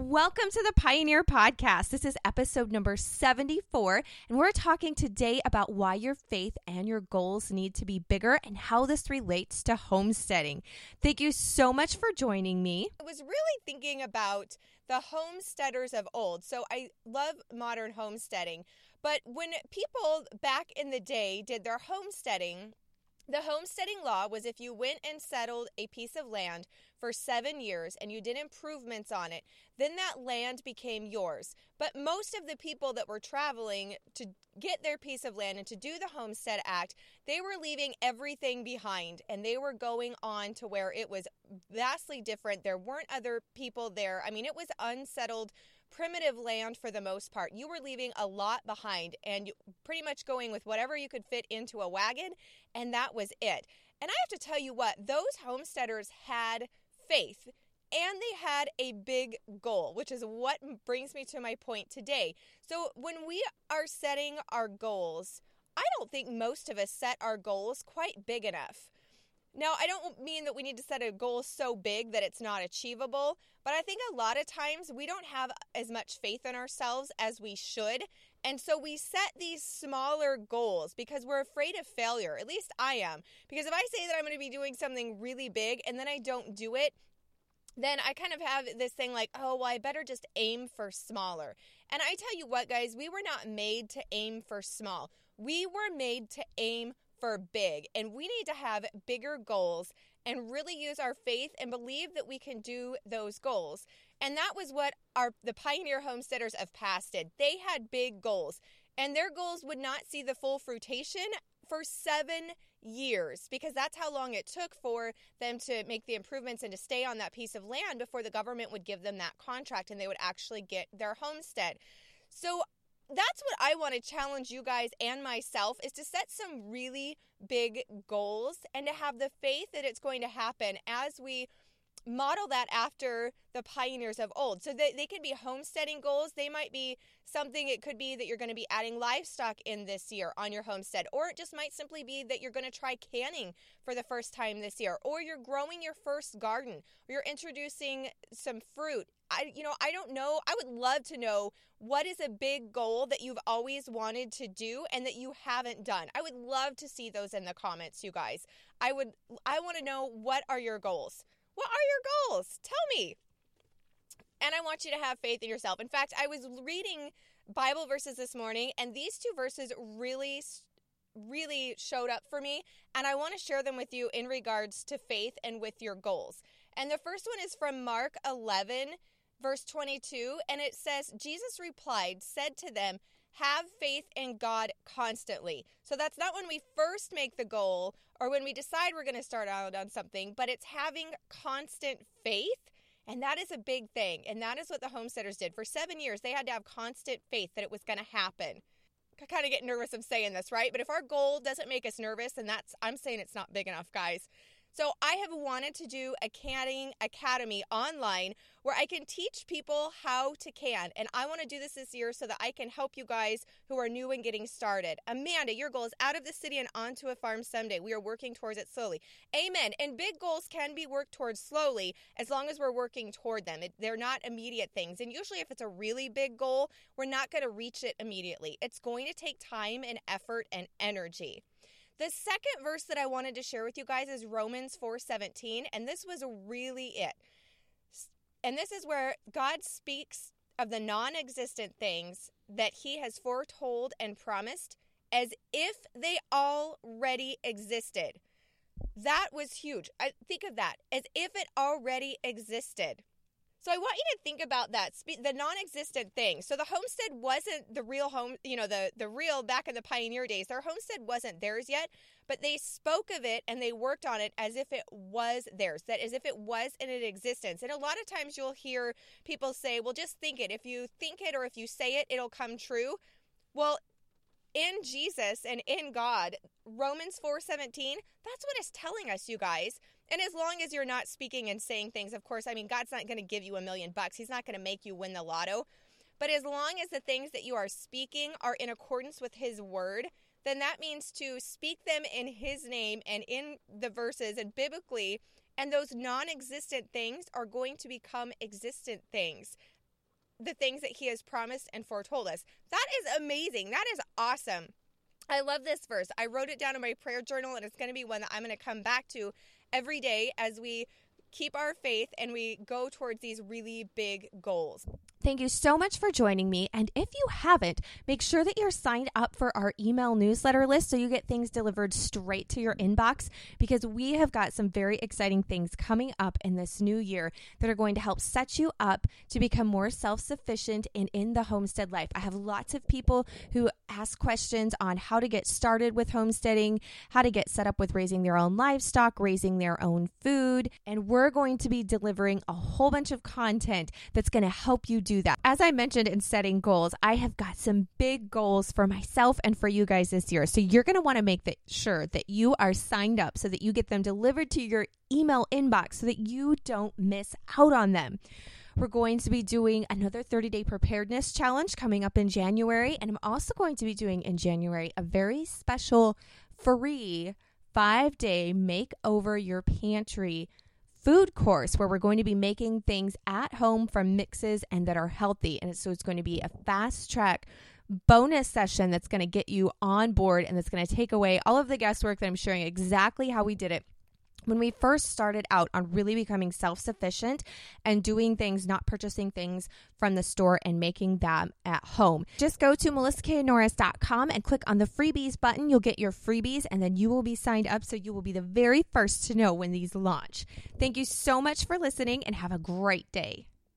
Welcome to the Pioneer Podcast. This is episode number 74, and we're talking today about why your faith and your goals need to be bigger and how this relates to homesteading. Thank you so much for joining me. I was really thinking about the homesteaders of old. So I love modern homesteading, but when people back in the day did their homesteading, the homesteading law was if you went and settled a piece of land for seven years and you did improvements on it, then that land became yours. But most of the people that were traveling to get their piece of land and to do the Homestead Act, they were leaving everything behind and they were going on to where it was vastly different. There weren't other people there. I mean, it was unsettled primitive land for the most part. You were leaving a lot behind and pretty much going with whatever you could fit into a wagon, and that was it. And I have to tell you what, those homesteaders had faith and they had a big goal, which is what brings me to my point today. So, when we are setting our goals, I don't think most of us set our goals quite big enough. Now, I don't mean that we need to set a goal so big that it's not achievable, but I think a lot of times we don't have as much faith in ourselves as we should. And so we set these smaller goals because we're afraid of failure. At least I am. Because if I say that I'm going to be doing something really big and then I don't do it, then I kind of have this thing like, oh, well, I better just aim for smaller. And I tell you what, guys, we were not made to aim for small. We were made to aim for big. And we need to have bigger goals and really use our faith and believe that we can do those goals. And that was what our the pioneer homesteaders of past did. They had big goals. And their goals would not see the full fruition for seven years because that's how long it took for them to make the improvements and to stay on that piece of land before the government would give them that contract and they would actually get their homestead. So that's what I want to challenge you guys and myself is to set some really big goals and to have the faith that it's going to happen as we model that after the pioneers of old. So they, they can be homesteading goals. They might be something, it could be that you're going to be adding livestock in this year on your homestead, or it just might simply be that you're going to try canning for the first time this year, or you're growing your first garden, or you're introducing some fruit. I, you know, I don't know. I would love to know what is a big goal that you've always wanted to do and that you haven't done. I would love to see those in the comments, you guys. I would, I want to know what are your goals? What are your goals? Tell me. And I want you to have faith in yourself. In fact, I was reading Bible verses this morning, and these two verses really, really showed up for me. And I want to share them with you in regards to faith and with your goals. And the first one is from Mark 11, verse 22. And it says, Jesus replied, said to them, have faith in God constantly. So that's not when we first make the goal or when we decide we're going to start out on something, but it's having constant faith. And that is a big thing. And that is what the homesteaders did. For seven years, they had to have constant faith that it was going to happen. I kind of get nervous of saying this, right? But if our goal doesn't make us nervous, then that's, I'm saying it's not big enough, guys. So I have wanted to do a canning academy online where I can teach people how to can. And I want to do this this year so that I can help you guys who are new and getting started. Amanda, your goal is out of the city and onto a farm someday. We are working towards it slowly. Amen. And big goals can be worked towards slowly as long as we're working toward them. It, they're not immediate things. And usually, if it's a really big goal, we're not going to reach it immediately. It's going to take time and effort and energy. The second verse that I wanted to share with you guys is Romans 4:17, and this was really it. And this is where God speaks of the non-existent things that he has foretold and promised as if they already existed. That was huge. I think of that as if it already existed. So I want you to think about that the non-existent thing. So the homestead wasn't the real home, you know, the the real back in the pioneer days. Their homestead wasn't theirs yet, but they spoke of it and they worked on it as if it was theirs, that as if it was in an existence. And a lot of times you'll hear people say, "Well, just think it. If you think it or if you say it, it'll come true." Well, in Jesus and in God, Romans 4:17, that's what it's telling us, you guys. And as long as you're not speaking and saying things, of course, I mean, God's not going to give you a million bucks. He's not going to make you win the lotto. But as long as the things that you are speaking are in accordance with His word, then that means to speak them in His name and in the verses and biblically. And those non existent things are going to become existent things. The things that He has promised and foretold us. That is amazing. That is awesome. I love this verse. I wrote it down in my prayer journal, and it's going to be one that I'm going to come back to every day as we keep our faith and we go towards these really big goals. Thank you so much for joining me. And if you haven't, make sure that you're signed up for our email newsletter list so you get things delivered straight to your inbox because we have got some very exciting things coming up in this new year that are going to help set you up to become more self sufficient and in the homestead life. I have lots of people who ask questions on how to get started with homesteading, how to get set up with raising their own livestock, raising their own food. And we're going to be delivering a whole bunch of content that's going to help you do that. As I mentioned in setting goals, I have got some big goals for myself and for you guys this year. So you're going to want to make that sure that you are signed up so that you get them delivered to your email inbox so that you don't miss out on them. We're going to be doing another 30 day preparedness challenge coming up in January. And I'm also going to be doing in January a very special free five day make over your pantry food course where we're going to be making things at home from mixes and that are healthy. And so it's going to be a fast track bonus session that's going to get you on board and that's going to take away all of the guesswork that I'm sharing exactly how we did it when we first started out on really becoming self sufficient and doing things, not purchasing things from the store and making them at home. Just go to melissaknorris.com and click on the freebies button. You'll get your freebies and then you will be signed up so you will be the very first to know when these launch. Thank you so much for listening and have a great day.